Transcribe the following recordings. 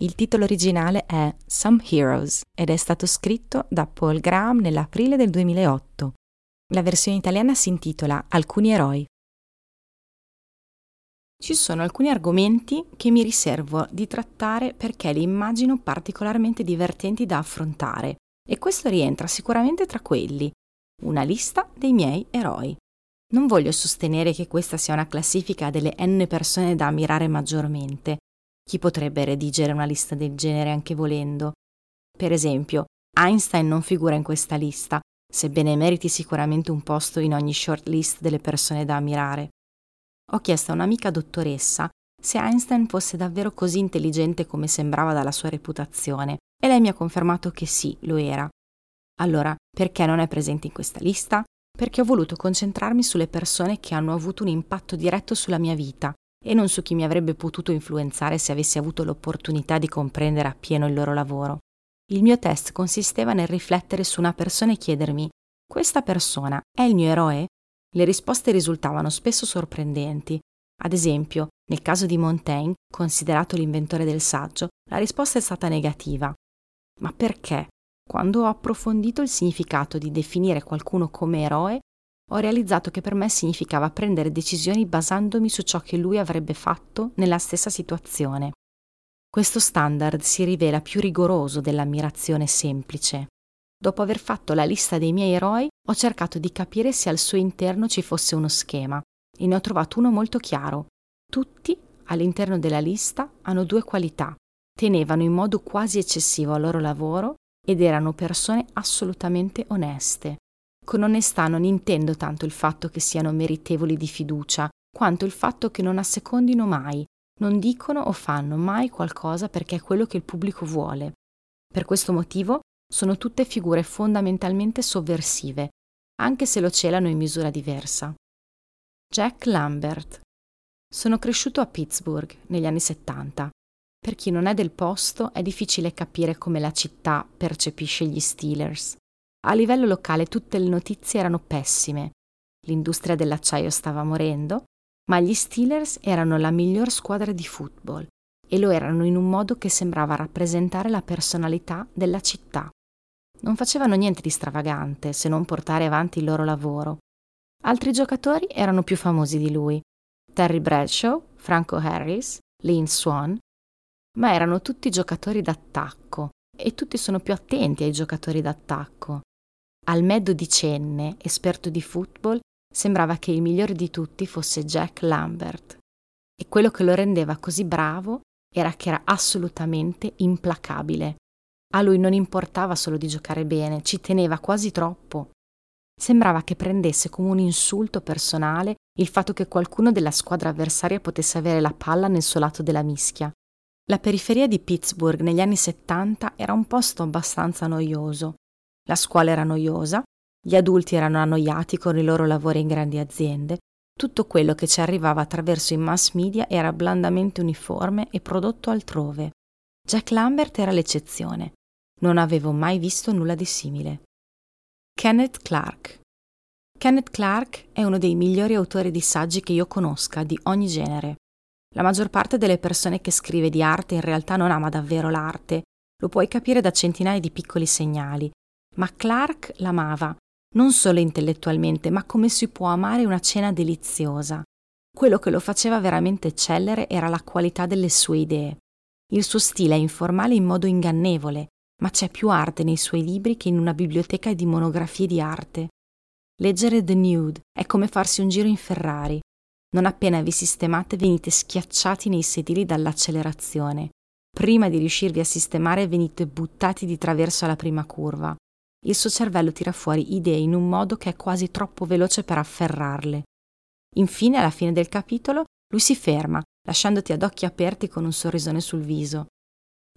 Il titolo originale è Some Heroes ed è stato scritto da Paul Graham nell'aprile del 2008. La versione italiana si intitola Alcuni eroi. Ci sono alcuni argomenti che mi riservo di trattare perché li immagino particolarmente divertenti da affrontare e questo rientra sicuramente tra quelli. Una lista dei miei eroi. Non voglio sostenere che questa sia una classifica delle n persone da ammirare maggiormente, chi potrebbe redigere una lista del genere anche volendo? Per esempio, Einstein non figura in questa lista, sebbene meriti sicuramente un posto in ogni shortlist delle persone da ammirare. Ho chiesto a un'amica dottoressa se Einstein fosse davvero così intelligente come sembrava dalla sua reputazione, e lei mi ha confermato che sì, lo era. Allora, perché non è presente in questa lista? Perché ho voluto concentrarmi sulle persone che hanno avuto un impatto diretto sulla mia vita e non su chi mi avrebbe potuto influenzare se avessi avuto l'opportunità di comprendere appieno il loro lavoro. Il mio test consisteva nel riflettere su una persona e chiedermi questa persona è il mio eroe? Le risposte risultavano spesso sorprendenti. Ad esempio, nel caso di Montaigne, considerato l'inventore del saggio, la risposta è stata negativa. Ma perché? Quando ho approfondito il significato di definire qualcuno come eroe, ho realizzato che per me significava prendere decisioni basandomi su ciò che lui avrebbe fatto nella stessa situazione. Questo standard si rivela più rigoroso dell'ammirazione semplice. Dopo aver fatto la lista dei miei eroi, ho cercato di capire se al suo interno ci fosse uno schema e ne ho trovato uno molto chiaro. Tutti, all'interno della lista, hanno due qualità. Tenevano in modo quasi eccessivo al loro lavoro ed erano persone assolutamente oneste. Con onestà non intendo tanto il fatto che siano meritevoli di fiducia, quanto il fatto che non assecondino mai, non dicono o fanno mai qualcosa perché è quello che il pubblico vuole. Per questo motivo sono tutte figure fondamentalmente sovversive, anche se lo celano in misura diversa. Jack Lambert. Sono cresciuto a Pittsburgh negli anni 70. Per chi non è del posto è difficile capire come la città percepisce gli Steelers. A livello locale tutte le notizie erano pessime. L'industria dell'acciaio stava morendo, ma gli Steelers erano la miglior squadra di football e lo erano in un modo che sembrava rappresentare la personalità della città. Non facevano niente di stravagante se non portare avanti il loro lavoro. Altri giocatori erano più famosi di lui. Terry Bradshaw, Franco Harris, Lynn Swan, ma erano tutti giocatori d'attacco e tutti sono più attenti ai giocatori d'attacco. Al me dodicenne, esperto di football, sembrava che il migliore di tutti fosse Jack Lambert. E quello che lo rendeva così bravo era che era assolutamente implacabile. A lui non importava solo di giocare bene, ci teneva quasi troppo. Sembrava che prendesse come un insulto personale il fatto che qualcuno della squadra avversaria potesse avere la palla nel suo lato della mischia. La periferia di Pittsburgh negli anni 70 era un posto abbastanza noioso, la scuola era noiosa, gli adulti erano annoiati con i loro lavori in grandi aziende, tutto quello che ci arrivava attraverso i mass media era blandamente uniforme e prodotto altrove. Jack Lambert era l'eccezione. Non avevo mai visto nulla di simile. Kenneth Clark. Kenneth Clark è uno dei migliori autori di saggi che io conosca, di ogni genere. La maggior parte delle persone che scrive di arte in realtà non ama davvero l'arte, lo puoi capire da centinaia di piccoli segnali, ma Clark l'amava, non solo intellettualmente, ma come si può amare una cena deliziosa. Quello che lo faceva veramente eccellere era la qualità delle sue idee. Il suo stile è informale in modo ingannevole, ma c'è più arte nei suoi libri che in una biblioteca di monografie di arte. Leggere The Nude è come farsi un giro in Ferrari. Non appena vi sistemate venite schiacciati nei sedili dall'accelerazione. Prima di riuscirvi a sistemare venite buttati di traverso alla prima curva. Il suo cervello tira fuori idee in un modo che è quasi troppo veloce per afferrarle. Infine, alla fine del capitolo, lui si ferma, lasciandoti ad occhi aperti con un sorrisone sul viso.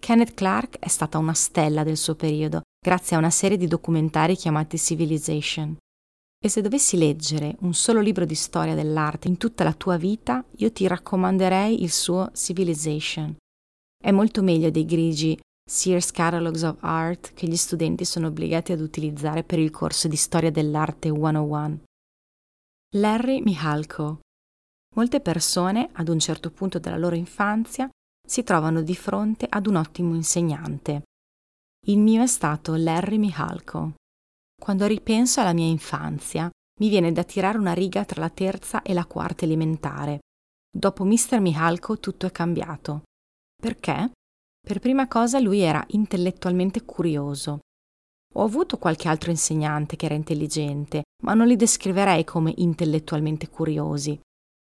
Kenneth Clark è stata una stella del suo periodo, grazie a una serie di documentari chiamati Civilization. E se dovessi leggere un solo libro di storia dell'arte in tutta la tua vita, io ti raccomanderei il suo Civilization. È molto meglio dei grigi Sears Catalogs of Art che gli studenti sono obbligati ad utilizzare per il corso di storia dell'arte 101. Larry Mihalko. Molte persone, ad un certo punto della loro infanzia, si trovano di fronte ad un ottimo insegnante. Il mio è stato Larry Mihalko. Quando ripenso alla mia infanzia, mi viene da tirare una riga tra la terza e la quarta elementare. Dopo Mr. Mihalko tutto è cambiato. Perché? Per prima cosa lui era intellettualmente curioso. Ho avuto qualche altro insegnante che era intelligente, ma non li descriverei come intellettualmente curiosi.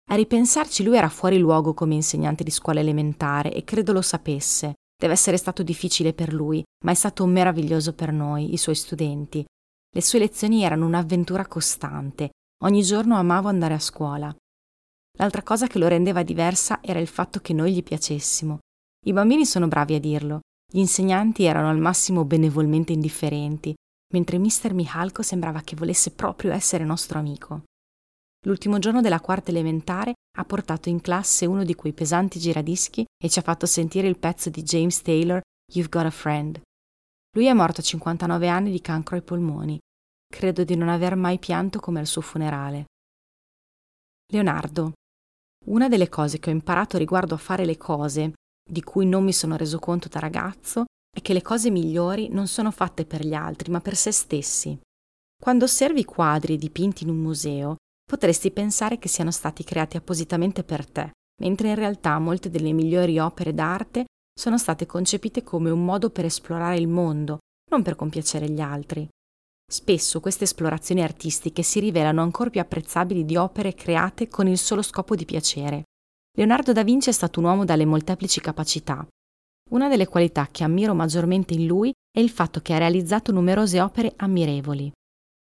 A ripensarci lui era fuori luogo come insegnante di scuola elementare e credo lo sapesse. Deve essere stato difficile per lui, ma è stato meraviglioso per noi, i suoi studenti. Le sue lezioni erano un'avventura costante. Ogni giorno amavo andare a scuola. L'altra cosa che lo rendeva diversa era il fatto che noi gli piacessimo. I bambini sono bravi a dirlo. Gli insegnanti erano al massimo benevolmente indifferenti, mentre Mr. Mihalko sembrava che volesse proprio essere nostro amico. L'ultimo giorno della quarta elementare ha portato in classe uno di quei pesanti giradischi e ci ha fatto sentire il pezzo di James Taylor You've Got a Friend. Lui è morto a 59 anni di cancro ai polmoni Credo di non aver mai pianto come al suo funerale. Leonardo. Una delle cose che ho imparato riguardo a fare le cose, di cui non mi sono reso conto da ragazzo, è che le cose migliori non sono fatte per gli altri, ma per se stessi. Quando osservi quadri dipinti in un museo, potresti pensare che siano stati creati appositamente per te, mentre in realtà molte delle migliori opere d'arte sono state concepite come un modo per esplorare il mondo, non per compiacere gli altri. Spesso queste esplorazioni artistiche si rivelano ancora più apprezzabili di opere create con il solo scopo di piacere. Leonardo da Vinci è stato un uomo dalle molteplici capacità. Una delle qualità che ammiro maggiormente in lui è il fatto che ha realizzato numerose opere ammirevoli.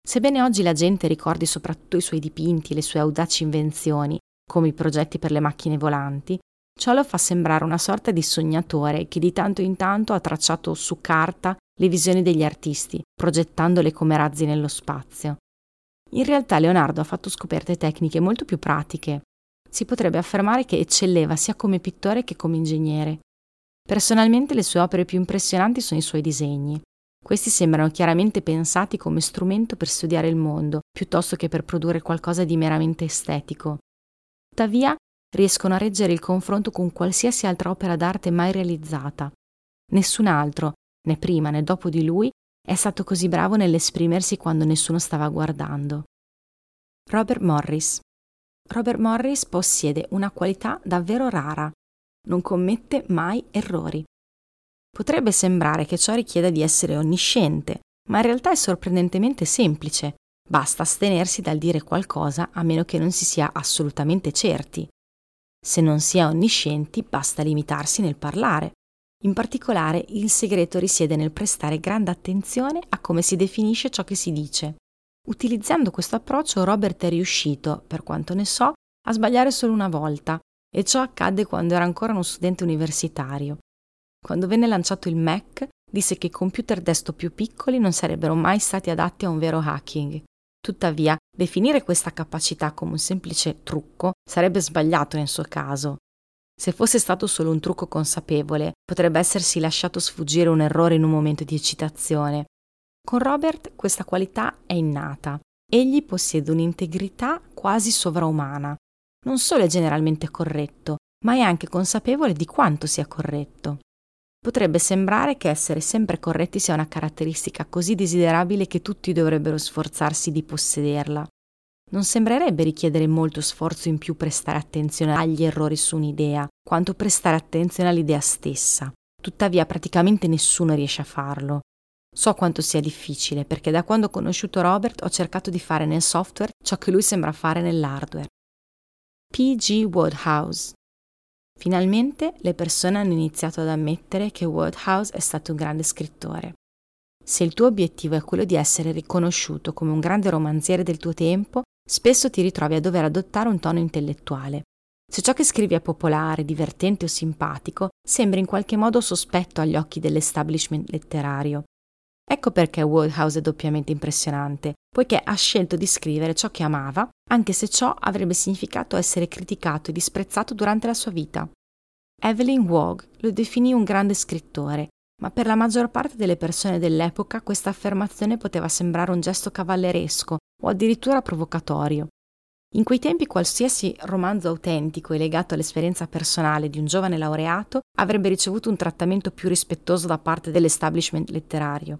Sebbene oggi la gente ricordi soprattutto i suoi dipinti e le sue audaci invenzioni, come i progetti per le macchine volanti, ciò lo fa sembrare una sorta di sognatore che di tanto in tanto ha tracciato su carta le visioni degli artisti, progettandole come razzi nello spazio. In realtà Leonardo ha fatto scoperte tecniche molto più pratiche. Si potrebbe affermare che eccelleva sia come pittore che come ingegnere. Personalmente le sue opere più impressionanti sono i suoi disegni. Questi sembrano chiaramente pensati come strumento per studiare il mondo, piuttosto che per produrre qualcosa di meramente estetico. Tuttavia, riescono a reggere il confronto con qualsiasi altra opera d'arte mai realizzata. Nessun altro, né prima né dopo di lui, è stato così bravo nell'esprimersi quando nessuno stava guardando. Robert Morris. Robert Morris possiede una qualità davvero rara. Non commette mai errori. Potrebbe sembrare che ciò richieda di essere onnisciente, ma in realtà è sorprendentemente semplice. Basta astenersi dal dire qualcosa a meno che non si sia assolutamente certi. Se non si è onniscienti, basta limitarsi nel parlare. In particolare, il segreto risiede nel prestare grande attenzione a come si definisce ciò che si dice. Utilizzando questo approccio, Robert è riuscito, per quanto ne so, a sbagliare solo una volta, e ciò accadde quando era ancora uno studente universitario. Quando venne lanciato il Mac, disse che i computer desktop più piccoli non sarebbero mai stati adatti a un vero hacking. Tuttavia, definire questa capacità come un semplice trucco sarebbe sbagliato nel suo caso. Se fosse stato solo un trucco consapevole, potrebbe essersi lasciato sfuggire un errore in un momento di eccitazione. Con Robert questa qualità è innata. Egli possiede un'integrità quasi sovraumana. Non solo è generalmente corretto, ma è anche consapevole di quanto sia corretto. Potrebbe sembrare che essere sempre corretti sia una caratteristica così desiderabile che tutti dovrebbero sforzarsi di possederla. Non sembrerebbe richiedere molto sforzo in più prestare attenzione agli errori su un'idea, quanto prestare attenzione all'idea stessa. Tuttavia praticamente nessuno riesce a farlo. So quanto sia difficile perché da quando ho conosciuto Robert ho cercato di fare nel software ciò che lui sembra fare nell'hardware. P.G. Woodhouse Finalmente le persone hanno iniziato ad ammettere che Woodhouse è stato un grande scrittore. Se il tuo obiettivo è quello di essere riconosciuto come un grande romanziere del tuo tempo, spesso ti ritrovi a dover adottare un tono intellettuale. Se ciò che scrivi è popolare, divertente o simpatico, sembra in qualche modo sospetto agli occhi dell'establishment letterario. Ecco perché Wodehouse è doppiamente impressionante, poiché ha scelto di scrivere ciò che amava, anche se ciò avrebbe significato essere criticato e disprezzato durante la sua vita. Evelyn Waugh lo definì un grande scrittore, ma per la maggior parte delle persone dell'epoca questa affermazione poteva sembrare un gesto cavalleresco o addirittura provocatorio. In quei tempi qualsiasi romanzo autentico e legato all'esperienza personale di un giovane laureato avrebbe ricevuto un trattamento più rispettoso da parte dell'establishment letterario.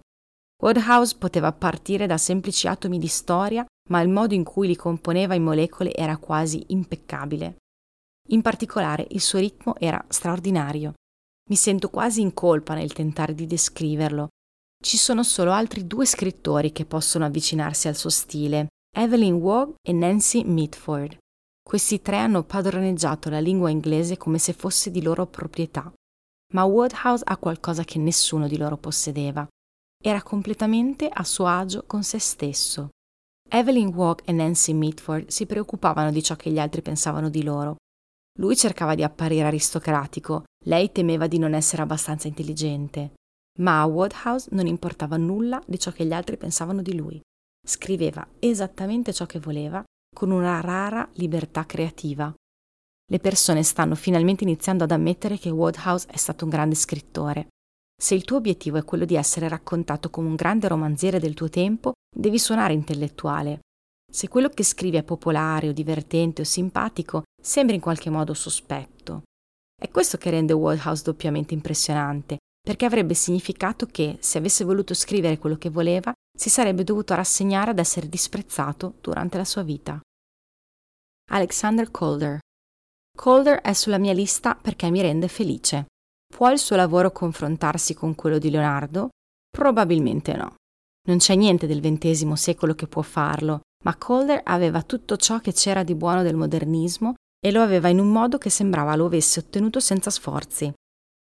Woodhouse poteva partire da semplici atomi di storia, ma il modo in cui li componeva in molecole era quasi impeccabile. In particolare il suo ritmo era straordinario. Mi sento quasi in colpa nel tentare di descriverlo. Ci sono solo altri due scrittori che possono avvicinarsi al suo stile, Evelyn Waugh e Nancy Mitford. Questi tre hanno padroneggiato la lingua inglese come se fosse di loro proprietà. Ma Woodhouse ha qualcosa che nessuno di loro possedeva, era completamente a suo agio con se stesso. Evelyn Waugh e Nancy Mitford si preoccupavano di ciò che gli altri pensavano di loro. Lui cercava di apparire aristocratico, lei temeva di non essere abbastanza intelligente. Ma a Woodhouse non importava nulla di ciò che gli altri pensavano di lui. Scriveva esattamente ciò che voleva, con una rara libertà creativa. Le persone stanno finalmente iniziando ad ammettere che Woodhouse è stato un grande scrittore. Se il tuo obiettivo è quello di essere raccontato come un grande romanziere del tuo tempo, devi suonare intellettuale. Se quello che scrivi è popolare o divertente o simpatico, sembra in qualche modo sospetto. È questo che rende Woodhouse doppiamente impressionante, perché avrebbe significato che, se avesse voluto scrivere quello che voleva, si sarebbe dovuto rassegnare ad essere disprezzato durante la sua vita. Alexander Calder Calder è sulla mia lista perché mi rende felice. Può il suo lavoro confrontarsi con quello di Leonardo? Probabilmente no. Non c'è niente del XX secolo che può farlo, ma Calder aveva tutto ciò che c'era di buono del modernismo e lo aveva in un modo che sembrava lo avesse ottenuto senza sforzi.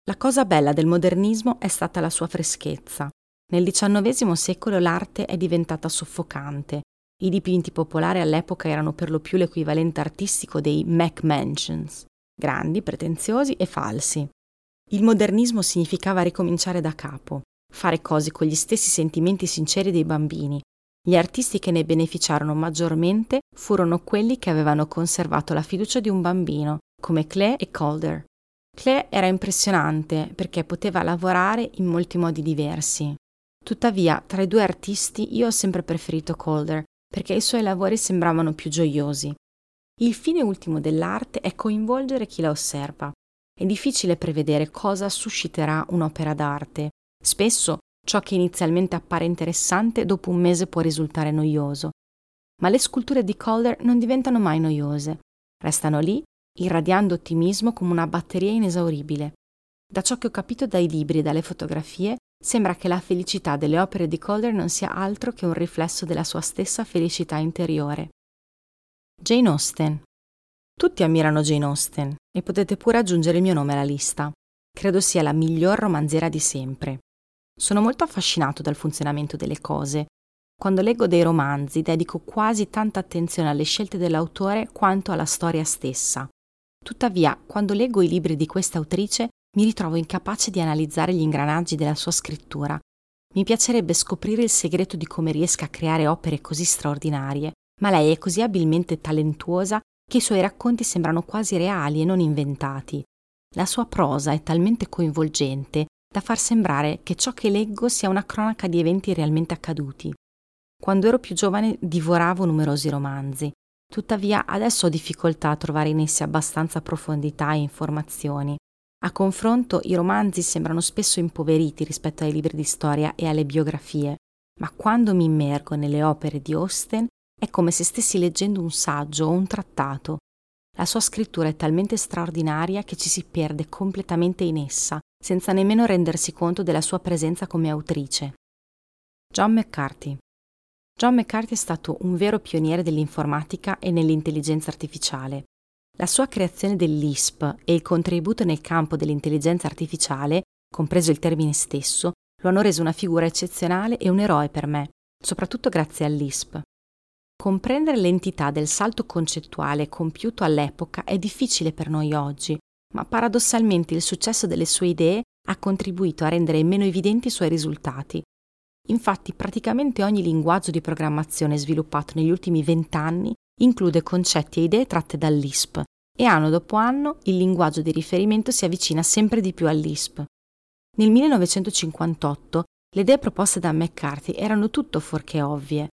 La cosa bella del modernismo è stata la sua freschezza. Nel XIX secolo l'arte è diventata soffocante. I dipinti popolari all'epoca erano per lo più l'equivalente artistico dei Mac Mansions, grandi, pretenziosi e falsi. Il modernismo significava ricominciare da capo, fare cose con gli stessi sentimenti sinceri dei bambini. Gli artisti che ne beneficiarono maggiormente furono quelli che avevano conservato la fiducia di un bambino, come Klee e Calder. Klee era impressionante perché poteva lavorare in molti modi diversi. Tuttavia, tra i due artisti io ho sempre preferito Calder perché i suoi lavori sembravano più gioiosi. Il fine ultimo dell'arte è coinvolgere chi la osserva, è difficile prevedere cosa susciterà un'opera d'arte. Spesso ciò che inizialmente appare interessante dopo un mese può risultare noioso. Ma le sculture di Calder non diventano mai noiose. Restano lì, irradiando ottimismo come una batteria inesauribile. Da ciò che ho capito dai libri e dalle fotografie, sembra che la felicità delle opere di Calder non sia altro che un riflesso della sua stessa felicità interiore. Jane Austen tutti ammirano Jane Austen e potete pure aggiungere il mio nome alla lista. Credo sia la miglior romanziera di sempre. Sono molto affascinato dal funzionamento delle cose. Quando leggo dei romanzi dedico quasi tanta attenzione alle scelte dell'autore quanto alla storia stessa. Tuttavia, quando leggo i libri di questa autrice, mi ritrovo incapace di analizzare gli ingranaggi della sua scrittura. Mi piacerebbe scoprire il segreto di come riesca a creare opere così straordinarie, ma lei è così abilmente talentuosa che i suoi racconti sembrano quasi reali e non inventati. La sua prosa è talmente coinvolgente da far sembrare che ciò che leggo sia una cronaca di eventi realmente accaduti. Quando ero più giovane divoravo numerosi romanzi, tuttavia adesso ho difficoltà a trovare in essi abbastanza profondità e informazioni. A confronto i romanzi sembrano spesso impoveriti rispetto ai libri di storia e alle biografie, ma quando mi immergo nelle opere di Austen è come se stessi leggendo un saggio o un trattato. La sua scrittura è talmente straordinaria che ci si perde completamente in essa, senza nemmeno rendersi conto della sua presenza come autrice. John McCarthy John McCarthy è stato un vero pioniere dell'informatica e nell'intelligenza artificiale. La sua creazione dell'ISP e il contributo nel campo dell'intelligenza artificiale, compreso il termine stesso, lo hanno reso una figura eccezionale e un eroe per me, soprattutto grazie all'ISP. Comprendere l'entità del salto concettuale compiuto all'epoca è difficile per noi oggi, ma paradossalmente il successo delle sue idee ha contribuito a rendere meno evidenti i suoi risultati. Infatti praticamente ogni linguaggio di programmazione sviluppato negli ultimi vent'anni include concetti e idee tratte dall'ISP e anno dopo anno il linguaggio di riferimento si avvicina sempre di più all'ISP. Nel 1958 le idee proposte da McCarthy erano tutto fuorché ovvie.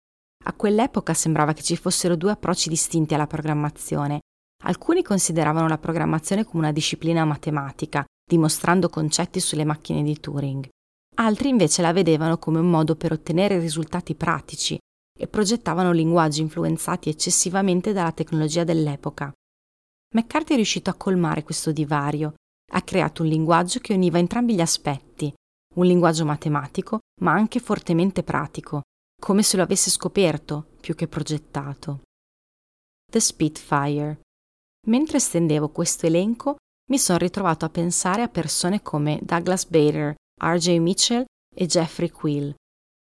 A quell'epoca sembrava che ci fossero due approcci distinti alla programmazione. Alcuni consideravano la programmazione come una disciplina matematica, dimostrando concetti sulle macchine di Turing. Altri invece la vedevano come un modo per ottenere risultati pratici e progettavano linguaggi influenzati eccessivamente dalla tecnologia dell'epoca. McCarthy è riuscito a colmare questo divario, ha creato un linguaggio che univa entrambi gli aspetti, un linguaggio matematico ma anche fortemente pratico, come se lo avesse scoperto più che progettato. The Spitfire. Mentre stendevo questo elenco, mi sono ritrovato a pensare a persone come Douglas Bader, R.J. Mitchell e Jeffrey Quill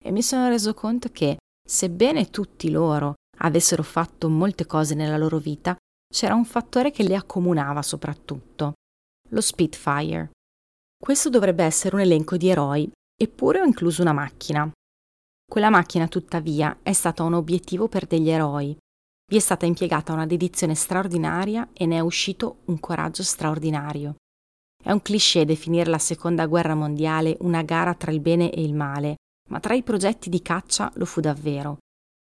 e mi sono reso conto che, sebbene tutti loro avessero fatto molte cose nella loro vita, c'era un fattore che li accomunava soprattutto, lo Spitfire. Questo dovrebbe essere un elenco di eroi, eppure ho incluso una macchina. Quella macchina, tuttavia, è stata un obiettivo per degli eroi, vi è stata impiegata una dedizione straordinaria e ne è uscito un coraggio straordinario. È un cliché definire la seconda guerra mondiale una gara tra il bene e il male, ma tra i progetti di caccia lo fu davvero.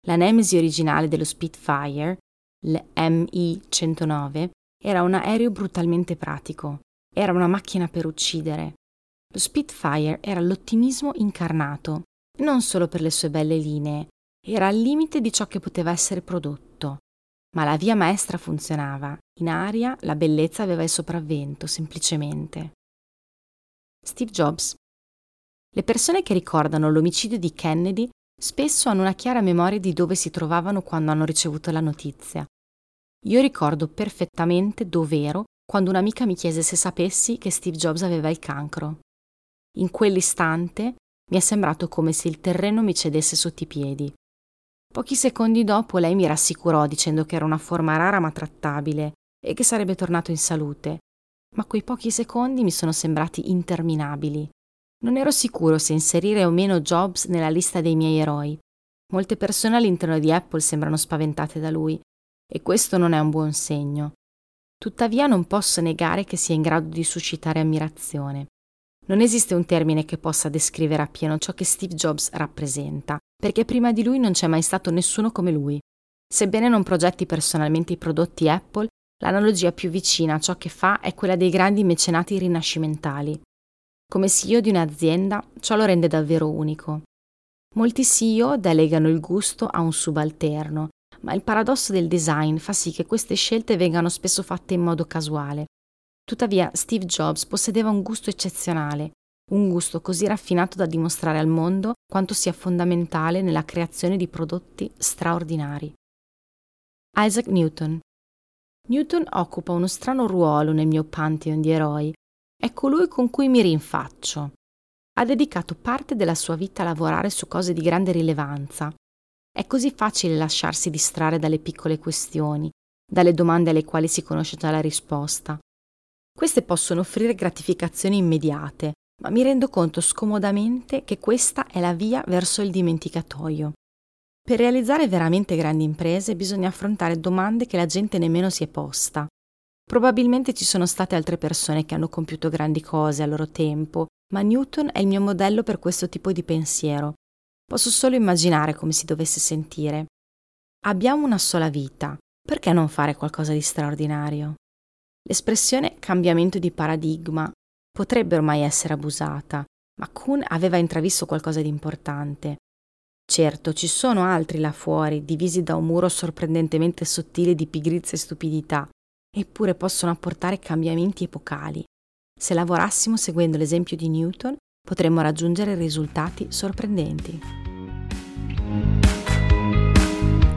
La nemesi originale dello Spitfire, il MI-109, era un aereo brutalmente pratico. Era una macchina per uccidere. Lo Spitfire era l'ottimismo incarnato, non solo per le sue belle linee, era al limite di ciò che poteva essere prodotto. Ma la via maestra funzionava. In aria la bellezza aveva il sopravvento, semplicemente. Steve Jobs. Le persone che ricordano l'omicidio di Kennedy spesso hanno una chiara memoria di dove si trovavano quando hanno ricevuto la notizia. Io ricordo perfettamente dove ero quando un'amica mi chiese se sapessi che Steve Jobs aveva il cancro. In quell'istante mi è sembrato come se il terreno mi cedesse sotto i piedi. Pochi secondi dopo lei mi rassicurò dicendo che era una forma rara ma trattabile e che sarebbe tornato in salute, ma quei pochi secondi mi sono sembrati interminabili. Non ero sicuro se inserire o meno Jobs nella lista dei miei eroi. Molte persone all'interno di Apple sembrano spaventate da lui, e questo non è un buon segno. Tuttavia non posso negare che sia in grado di suscitare ammirazione. Non esiste un termine che possa descrivere appieno ciò che Steve Jobs rappresenta, perché prima di lui non c'è mai stato nessuno come lui. Sebbene non progetti personalmente i prodotti Apple, l'analogia più vicina a ciò che fa è quella dei grandi mecenati rinascimentali. Come CEO di un'azienda, ciò lo rende davvero unico. Molti CEO delegano il gusto a un subalterno, ma il paradosso del design fa sì che queste scelte vengano spesso fatte in modo casuale. Tuttavia, Steve Jobs possedeva un gusto eccezionale un gusto così raffinato da dimostrare al mondo quanto sia fondamentale nella creazione di prodotti straordinari. Isaac Newton. Newton occupa uno strano ruolo nel mio pantheon di eroi. È colui con cui mi rinfaccio. Ha dedicato parte della sua vita a lavorare su cose di grande rilevanza. È così facile lasciarsi distrarre dalle piccole questioni, dalle domande alle quali si conosce già la risposta. Queste possono offrire gratificazioni immediate, ma mi rendo conto scomodamente che questa è la via verso il dimenticatoio. Per realizzare veramente grandi imprese bisogna affrontare domande che la gente nemmeno si è posta. Probabilmente ci sono state altre persone che hanno compiuto grandi cose a loro tempo, ma Newton è il mio modello per questo tipo di pensiero. Posso solo immaginare come si dovesse sentire. Abbiamo una sola vita, perché non fare qualcosa di straordinario? L'espressione cambiamento di paradigma potrebbe ormai essere abusata, ma Kuhn aveva intravisto qualcosa di importante. Certo, ci sono altri là fuori, divisi da un muro sorprendentemente sottile di pigrizia e stupidità, eppure possono apportare cambiamenti epocali. Se lavorassimo seguendo l'esempio di Newton, potremmo raggiungere risultati sorprendenti.